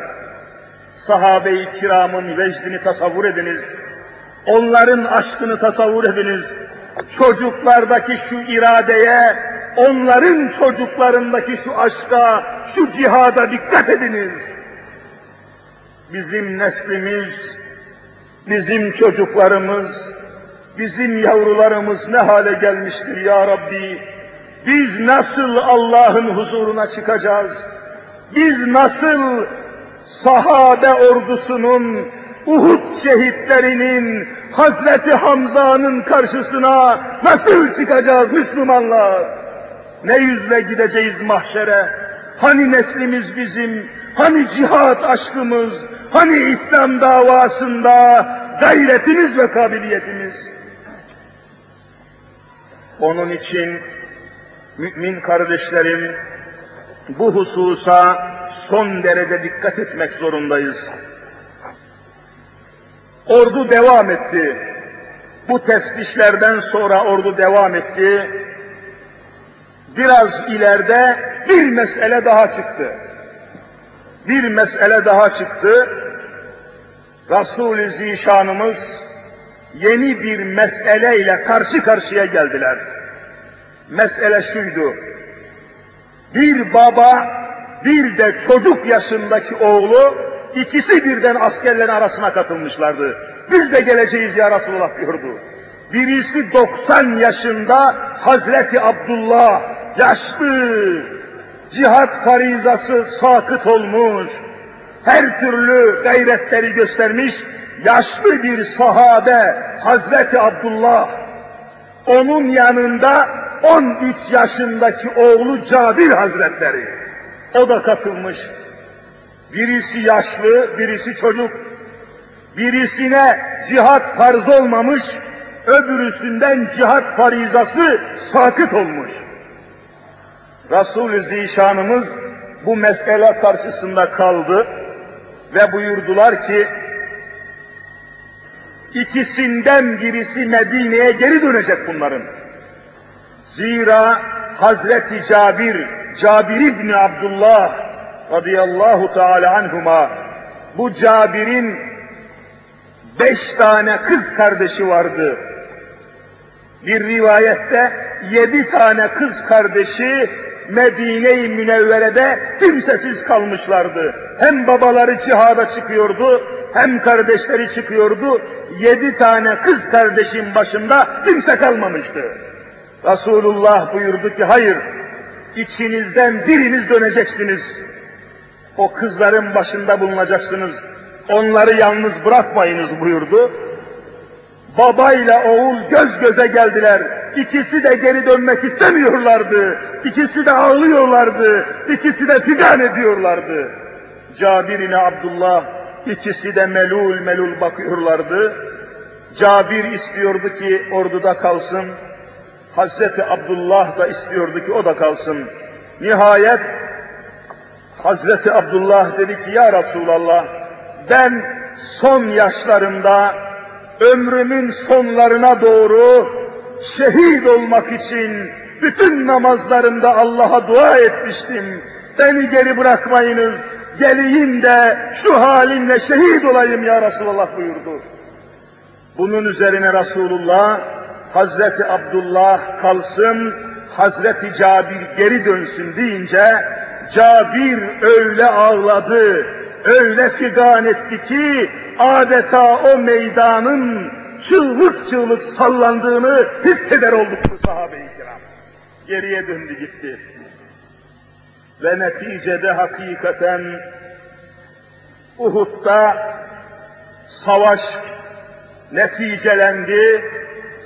Sahabe-i kiramın vecdini tasavvur ediniz. Onların aşkını tasavvur ediniz. Çocuklardaki şu iradeye, onların çocuklarındaki şu aşka, şu cihada dikkat ediniz. Bizim neslimiz, bizim çocuklarımız, bizim yavrularımız ne hale gelmiştir ya Rabbi? Biz nasıl Allah'ın huzuruna çıkacağız? Biz nasıl sahabe ordusunun, Uhud şehitlerinin, Hazreti Hamza'nın karşısına nasıl çıkacağız Müslümanlar? Ne yüzle gideceğiz mahşere? Hani neslimiz bizim, hani cihat aşkımız, hani İslam davasında gayretimiz ve kabiliyetimiz? Onun için mümin kardeşlerim bu hususa son derece dikkat etmek zorundayız. Ordu devam etti. Bu teftişlerden sonra ordu devam etti. Biraz ileride bir mesele daha çıktı. Bir mesele daha çıktı. Resul-i Zişanımız yeni bir meseleyle karşı karşıya geldiler. Mesele şuydu. Bir baba, bir de çocuk yaşındaki oğlu, ikisi birden askerlerin arasına katılmışlardı. Biz de geleceğiz ya Resulullah diyordu. Birisi 90 yaşında Hazreti Abdullah, yaşlı, cihat farizası sakıt olmuş, her türlü gayretleri göstermiş, yaşlı bir sahabe Hazreti Abdullah, onun yanında 13 yaşındaki oğlu Cabir Hazretleri, o da katılmış. Birisi yaşlı, birisi çocuk. Birisine cihat farz olmamış, öbürüsünden cihat farizası sakıt olmuş. Resul-i Zişanımız bu mesele karşısında kaldı ve buyurdular ki, ikisinden birisi Medine'ye geri dönecek bunların. Zira Hazreti Cabir, Cabir İbni Abdullah radıyallahu teala anhuma, bu Cabir'in beş tane kız kardeşi vardı. Bir rivayette yedi tane kız kardeşi Medine-i Münevvere'de kimsesiz kalmışlardı. Hem babaları cihada çıkıyordu, hem kardeşleri çıkıyordu. Yedi tane kız kardeşin başında kimse kalmamıştı. Resulullah buyurdu ki hayır, içinizden biriniz döneceksiniz. O kızların başında bulunacaksınız. Onları yalnız bırakmayınız buyurdu. Babayla oğul göz göze geldiler. İkisi de geri dönmek istemiyorlardı. İkisi de ağlıyorlardı. İkisi de figan ediyorlardı. Cabir ile Abdullah ikisi de melul melul bakıyorlardı. Cabir istiyordu ki orduda kalsın. Hazreti Abdullah da istiyordu ki o da kalsın. Nihayet Hazreti Abdullah dedi ki ya Resulallah ben son yaşlarımda ömrümün sonlarına doğru şehit olmak için bütün namazlarımda Allah'a dua etmiştim. Beni geri bırakmayınız, geleyim de şu halimle şehit olayım ya Resulallah buyurdu. Bunun üzerine Resulullah, Hazreti Abdullah kalsın, Hazreti Cabir geri dönsün deyince, Cabir öyle ağladı, öyle figan etti ki, adeta o meydanın çığlık çığlık sallandığını hisseder olduk bu sahabe-i kiram. Geriye döndü gitti. Ve neticede hakikaten Uhud'da savaş neticelendi.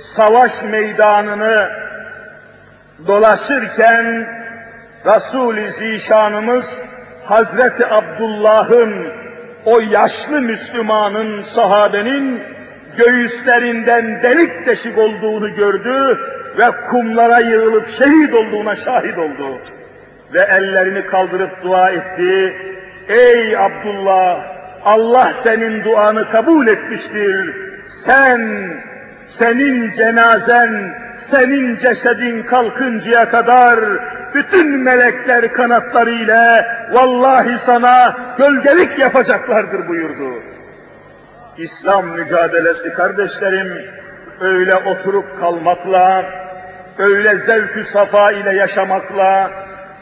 Savaş meydanını dolaşırken Resul-i Zişanımız Hazreti Abdullah'ın o yaşlı Müslümanın, sahabenin göğüslerinden delik deşik olduğunu gördü ve kumlara yığılıp şehit olduğuna şahit oldu. Ve ellerini kaldırıp dua etti. Ey Abdullah! Allah senin duanı kabul etmiştir. Sen, senin cenazen, senin cesedin kalkıncaya kadar bütün melekler kanatlarıyla vallahi sana gölgelik yapacaklardır buyurdu. İslam mücadelesi kardeşlerim öyle oturup kalmakla, öyle zevkü safa ile yaşamakla,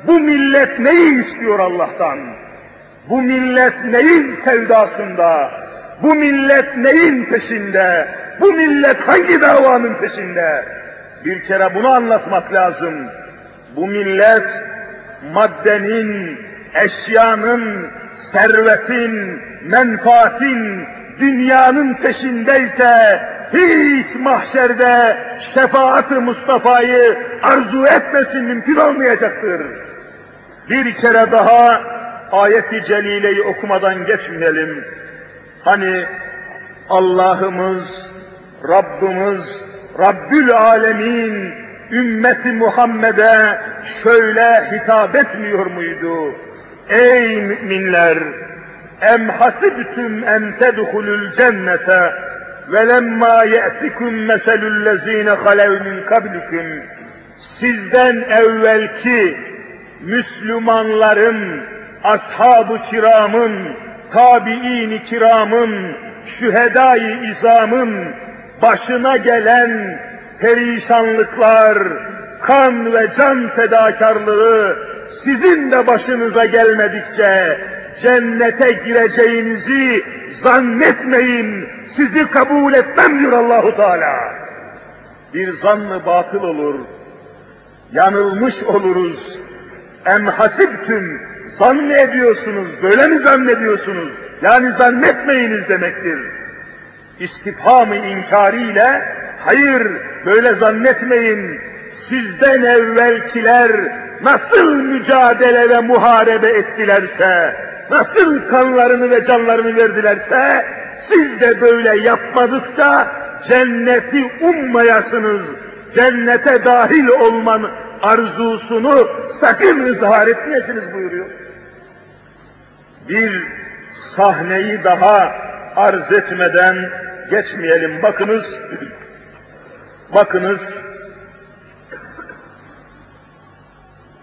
bu millet neyi istiyor Allah'tan? Bu millet neyin sevdasında? Bu millet neyin peşinde? Bu millet hangi davanın peşinde? Bir kere bunu anlatmak lazım. Bu millet maddenin, eşyanın, servetin, menfaatin, dünyanın peşindeyse hiç mahşerde şefaat-ı Mustafa'yı arzu etmesin mümkün olmayacaktır. Bir kere daha ayeti celileyi okumadan geçmeyelim. Hani Allah'ımız, Rabbimiz, Rabbül Alemin ümmeti Muhammed'e şöyle hitap etmiyor muydu? Ey müminler! Em hasibtum en tedhulul cennete ve lemma ye'tikum meselul lezine halev min kablikum sizden evvelki Müslümanların, ashab-ı kiramın, tabi'in-i kiramın, şühedai izamın başına gelen perişanlıklar, kan ve can fedakarlığı sizin de başınıza gelmedikçe cennete gireceğinizi zannetmeyin, sizi kabul etmem diyor Allahu Teala. Bir zannı batıl olur, yanılmış oluruz. Em hasibtüm, zannediyorsunuz, böyle mi zannediyorsunuz? Yani zannetmeyiniz demektir. İstifham-ı inkariyle, hayır böyle zannetmeyin, sizden evvelkiler nasıl mücadele ve muharebe ettilerse, nasıl kanlarını ve canlarını verdilerse, siz de böyle yapmadıkça cenneti ummayasınız, cennete dahil olman arzusunu sakın ızhar etmeyesiniz buyuruyor. Bir sahneyi daha arz etmeden geçmeyelim. Bakınız, bakınız,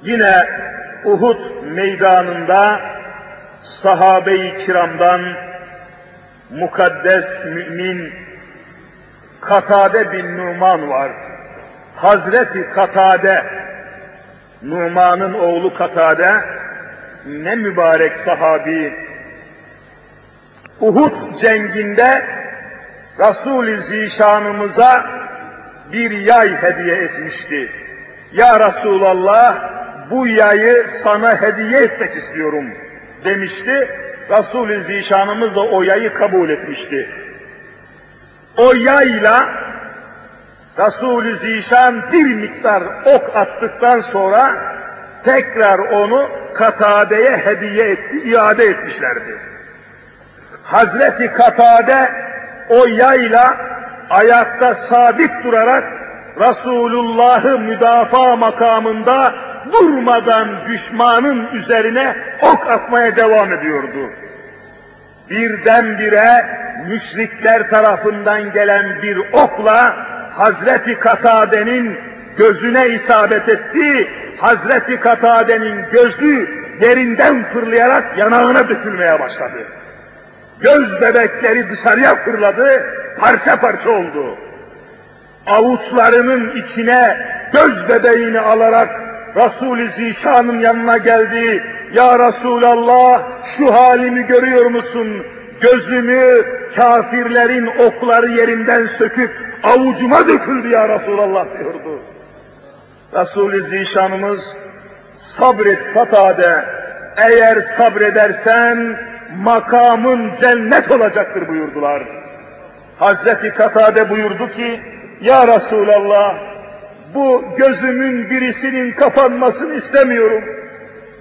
yine Uhud meydanında sahabe-i kiramdan mukaddes mümin Katade bin Numan var. Hazreti Katade, Numan'ın oğlu Katade, ne mübarek sahabi. Uhud cenginde Resul-i Zişanımıza bir yay hediye etmişti. Ya Resulallah bu yayı sana hediye etmek istiyorum demişti. Resul-i Zişanımız da o yayı kabul etmişti. O yayla Resul-i Zişan bir miktar ok attıktan sonra tekrar onu Katade'ye hediye etti, iade etmişlerdi. Hazreti Katade o yayla ayakta sabit durarak Resulullah'ı müdafaa makamında durmadan düşmanın üzerine ok atmaya devam ediyordu. Birdenbire müşrikler tarafından gelen bir okla Hazreti Katade'nin gözüne isabet etti. Hazreti Katade'nin gözü yerinden fırlayarak yanağına dökülmeye başladı. Göz bebekleri dışarıya fırladı, parça parça oldu. Avuçlarının içine göz bebeğini alarak Resul-i Zişan'ın yanına geldi. Ya Resulallah şu halimi görüyor musun? Gözümü kafirlerin okları yerinden söküp avucuma döküldü ya Resulallah diyordu. Resul-i Zişanımız sabret katade, eğer sabredersen makamın cennet olacaktır buyurdular. Hazreti Katade buyurdu ki, Ya Resulallah, bu gözümün birisinin kapanmasını istemiyorum.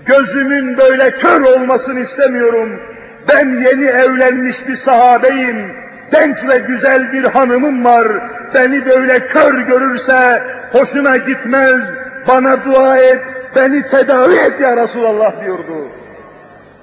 Gözümün böyle kör olmasını istemiyorum. Ben yeni evlenmiş bir sahabeyim. Genç ve güzel bir hanımım var. Beni böyle kör görürse hoşuna gitmez. Bana dua et, beni tedavi et ya Resulallah diyordu.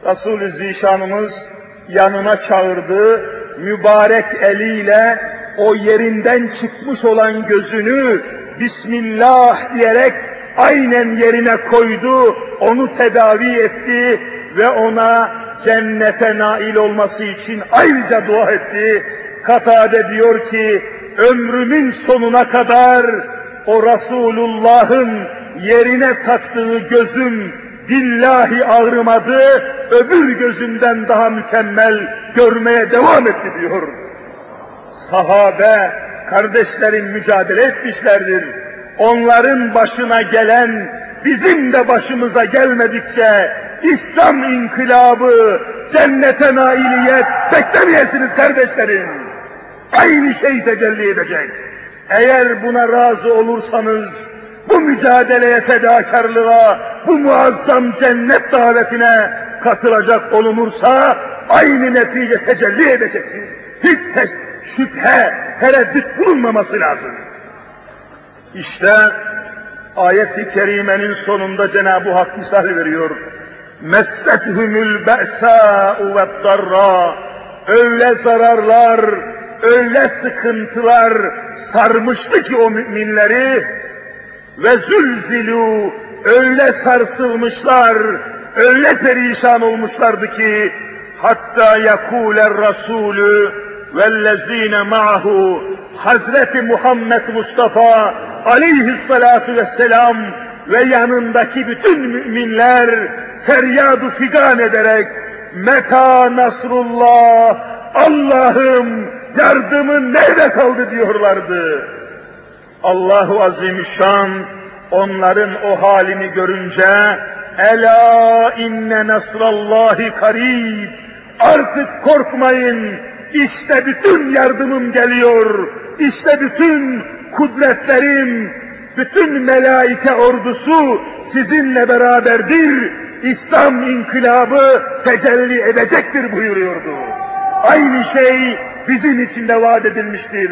Resul-i Zişanımız yanına çağırdı, mübarek eliyle o yerinden çıkmış olan gözünü Bismillah diyerek aynen yerine koydu, onu tedavi etti ve ona cennete nail olması için ayrıca dua etti. Katade diyor ki, ömrümün sonuna kadar o Resulullah'ın yerine taktığı gözüm billahi ağrımadı, öbür gözünden daha mükemmel görmeye devam etti diyor. Sahabe, kardeşlerin mücadele etmişlerdir. Onların başına gelen bizim de başımıza gelmedikçe İslam inkılabı, cennete nailiyet beklemeyesiniz kardeşlerim. Aynı şey tecelli edecek. Eğer buna razı olursanız, bu mücadeleye, fedakarlığa, bu muazzam cennet davetine katılacak olunursa, aynı netice tecelli edecektir. Hiç te şüphe, tereddüt bulunmaması lazım. İşte ayet-i kerimenin sonunda Cenab-ı Hak misal veriyor. Messethumul be'sâ'u ve. Öyle zararlar, öyle sıkıntılar sarmıştı ki o müminleri ve zülzilu öyle sarsılmışlar, öyle perişan olmuşlardı ki hatta yakuler rasulü vellezine ma'hu Hazreti Muhammed Mustafa aleyhissalatu vesselam ve yanındaki bütün müminler feryadu figan ederek meta nasrullah Allah'ım yardımın nerede kaldı diyorlardı. Allahu Azimüşşan onların o halini görünce Ela inne nasrallahi karib artık korkmayın işte bütün yardımım geliyor işte bütün kudretlerim bütün melaike ordusu sizinle beraberdir İslam inkılabı tecelli edecektir buyuruyordu. Aynı şey bizim için de vaat edilmiştir.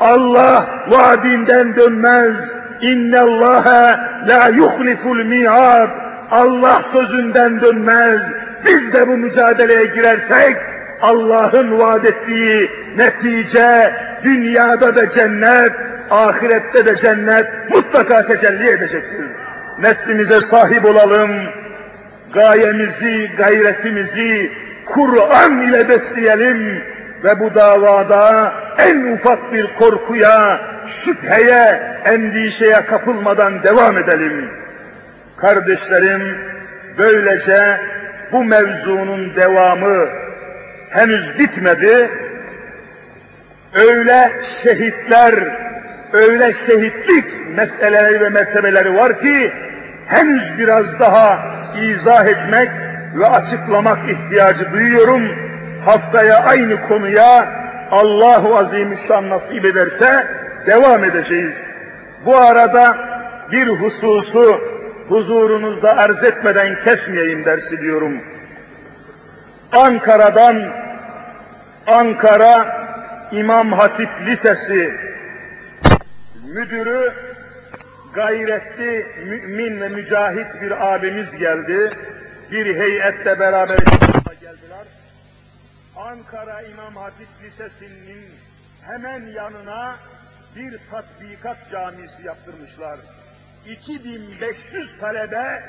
Allah vaadinden dönmez. İnne Allaha la yuhliful mi'ad. Allah sözünden dönmez. Biz de bu mücadeleye girersek Allah'ın vaat ettiği netice dünyada da cennet, ahirette de cennet mutlaka tecelli edecektir. Neslimize sahip olalım, gayemizi, gayretimizi Kur'an ile besleyelim ve bu davada en ufak bir korkuya, şüpheye, endişeye kapılmadan devam edelim. Kardeşlerim, böylece bu mevzunun devamı henüz bitmedi. Öyle şehitler, öyle şehitlik meseleleri ve mertebeleri var ki henüz biraz daha izah etmek ve açıklamak ihtiyacı duyuyorum. Haftaya aynı konuya Allahu Azimüşşan nasip ederse devam edeceğiz. Bu arada bir hususu huzurunuzda arz etmeden kesmeyeyim dersi diyorum. Ankara'dan Ankara İmam Hatip Lisesi müdürü gayretli, mümin ve mücahit bir abimiz geldi. Bir heyetle beraber. Ankara İmam Hatip Lisesi'nin hemen yanına bir tatbikat camisi yaptırmışlar. 2500 talebe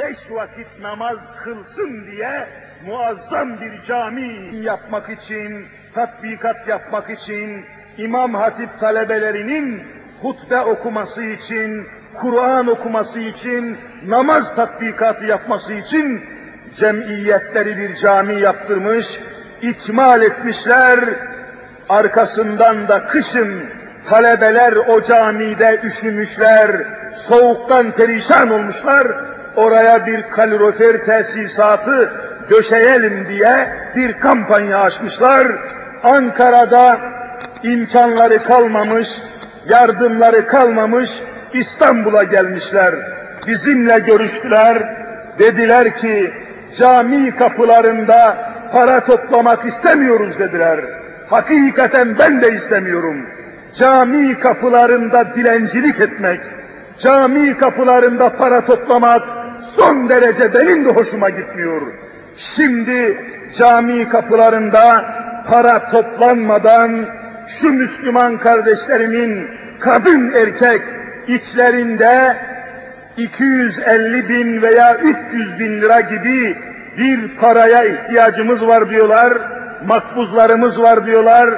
beş vakit namaz kılsın diye muazzam bir cami yapmak için, tatbikat yapmak için, İmam Hatip talebelerinin hutbe okuması için, Kur'an okuması için, namaz tatbikatı yapması için cemiyetleri bir cami yaptırmış, ikmal etmişler, arkasından da kışın talebeler o camide üşümüşler, soğuktan perişan olmuşlar, oraya bir kalorifer tesisatı döşeyelim diye bir kampanya açmışlar. Ankara'da imkanları kalmamış, yardımları kalmamış, İstanbul'a gelmişler. Bizimle görüştüler. Dediler ki cami kapılarında para toplamak istemiyoruz dediler. Hakikaten ben de istemiyorum. Cami kapılarında dilencilik etmek, cami kapılarında para toplamak son derece benim de hoşuma gitmiyor. Şimdi cami kapılarında para toplanmadan şu Müslüman kardeşlerimin kadın erkek içlerinde 250 bin veya 300 bin lira gibi bir paraya ihtiyacımız var diyorlar, makbuzlarımız var diyorlar,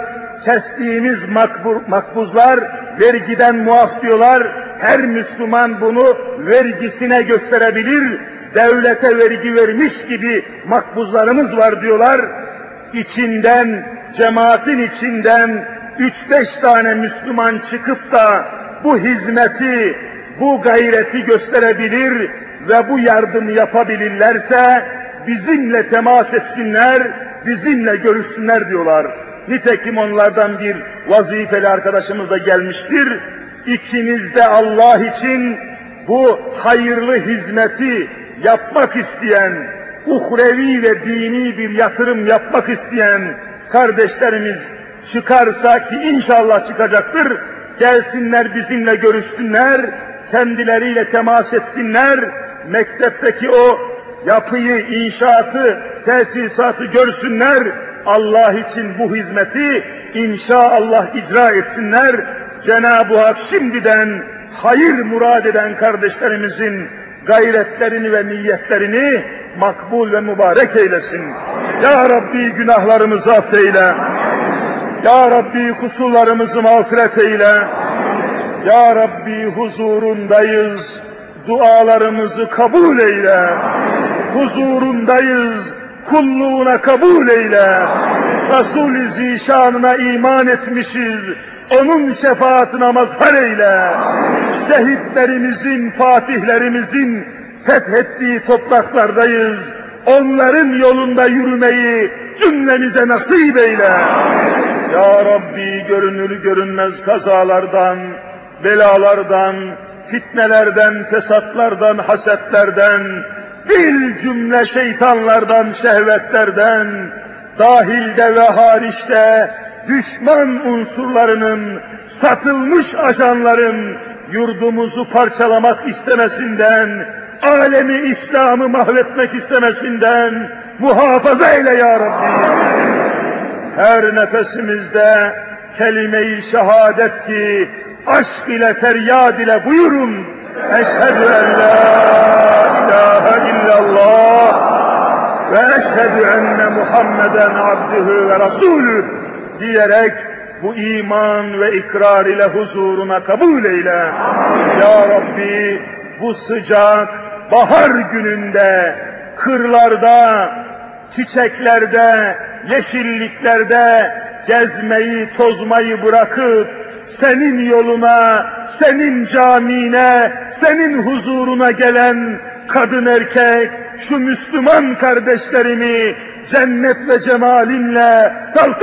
kestiğimiz makbur, makbuzlar vergiden muaf diyorlar, her Müslüman bunu vergisine gösterebilir, devlete vergi vermiş gibi makbuzlarımız var diyorlar, içinden, cemaatin içinden üç beş tane Müslüman çıkıp da bu hizmeti, bu gayreti gösterebilir ve bu yardımı yapabilirlerse bizimle temas etsinler, bizimle görüşsünler diyorlar. Nitekim onlardan bir vazifeli arkadaşımız da gelmiştir. İçinizde Allah için bu hayırlı hizmeti yapmak isteyen, uhrevi ve dini bir yatırım yapmak isteyen kardeşlerimiz çıkarsa ki inşallah çıkacaktır, gelsinler bizimle görüşsünler, kendileriyle temas etsinler, mektepteki o yapıyı, inşaatı, tesisatı görsünler, Allah için bu hizmeti inşallah icra etsinler. Cenab-ı Hak şimdiden hayır murad eden kardeşlerimizin gayretlerini ve niyetlerini makbul ve mübarek eylesin. Ya Rabbi günahlarımızı affeyle. Ya Rabbi kusurlarımızı mağfiret eyle. Ya Rabbi huzurundayız. Dualarımızı kabul eyle. Huzurundayız. Kulluğuna kabul eyle. Resul-i Zişanına iman etmişiz. Onun şefaatine mazhar eyle. Şehitlerimizin, fatihlerimizin fethettiği topraklardayız. Onların yolunda yürümeyi cümlemize nasip eyle. Ya Rabbi görünür görünmez kazalardan, belalardan, fitnelerden, fesatlardan, hasetlerden, bil cümle şeytanlardan, şehvetlerden, dahilde ve hariçte düşman unsurlarının, satılmış ajanların yurdumuzu parçalamak istemesinden, alemi İslam'ı mahvetmek istemesinden muhafaza eyle ya Rabbi. Her nefesimizde kelime-i şehadet ki aşk ile feryad ile buyurun. Eşhedü en la ilahe illallah ve eşhedü enne Muhammeden abdühü ve rasulü diyerek bu iman ve ikrar ile huzuruna kabul eyle. Ya Rabbi bu sıcak bahar gününde kırlarda, çiçeklerde, yeşilliklerde gezmeyi, tozmayı bırakıp senin yoluna, senin camine, senin huzuruna gelen kadın erkek, şu Müslüman kardeşlerimi cennet ve cemalinle kalkıp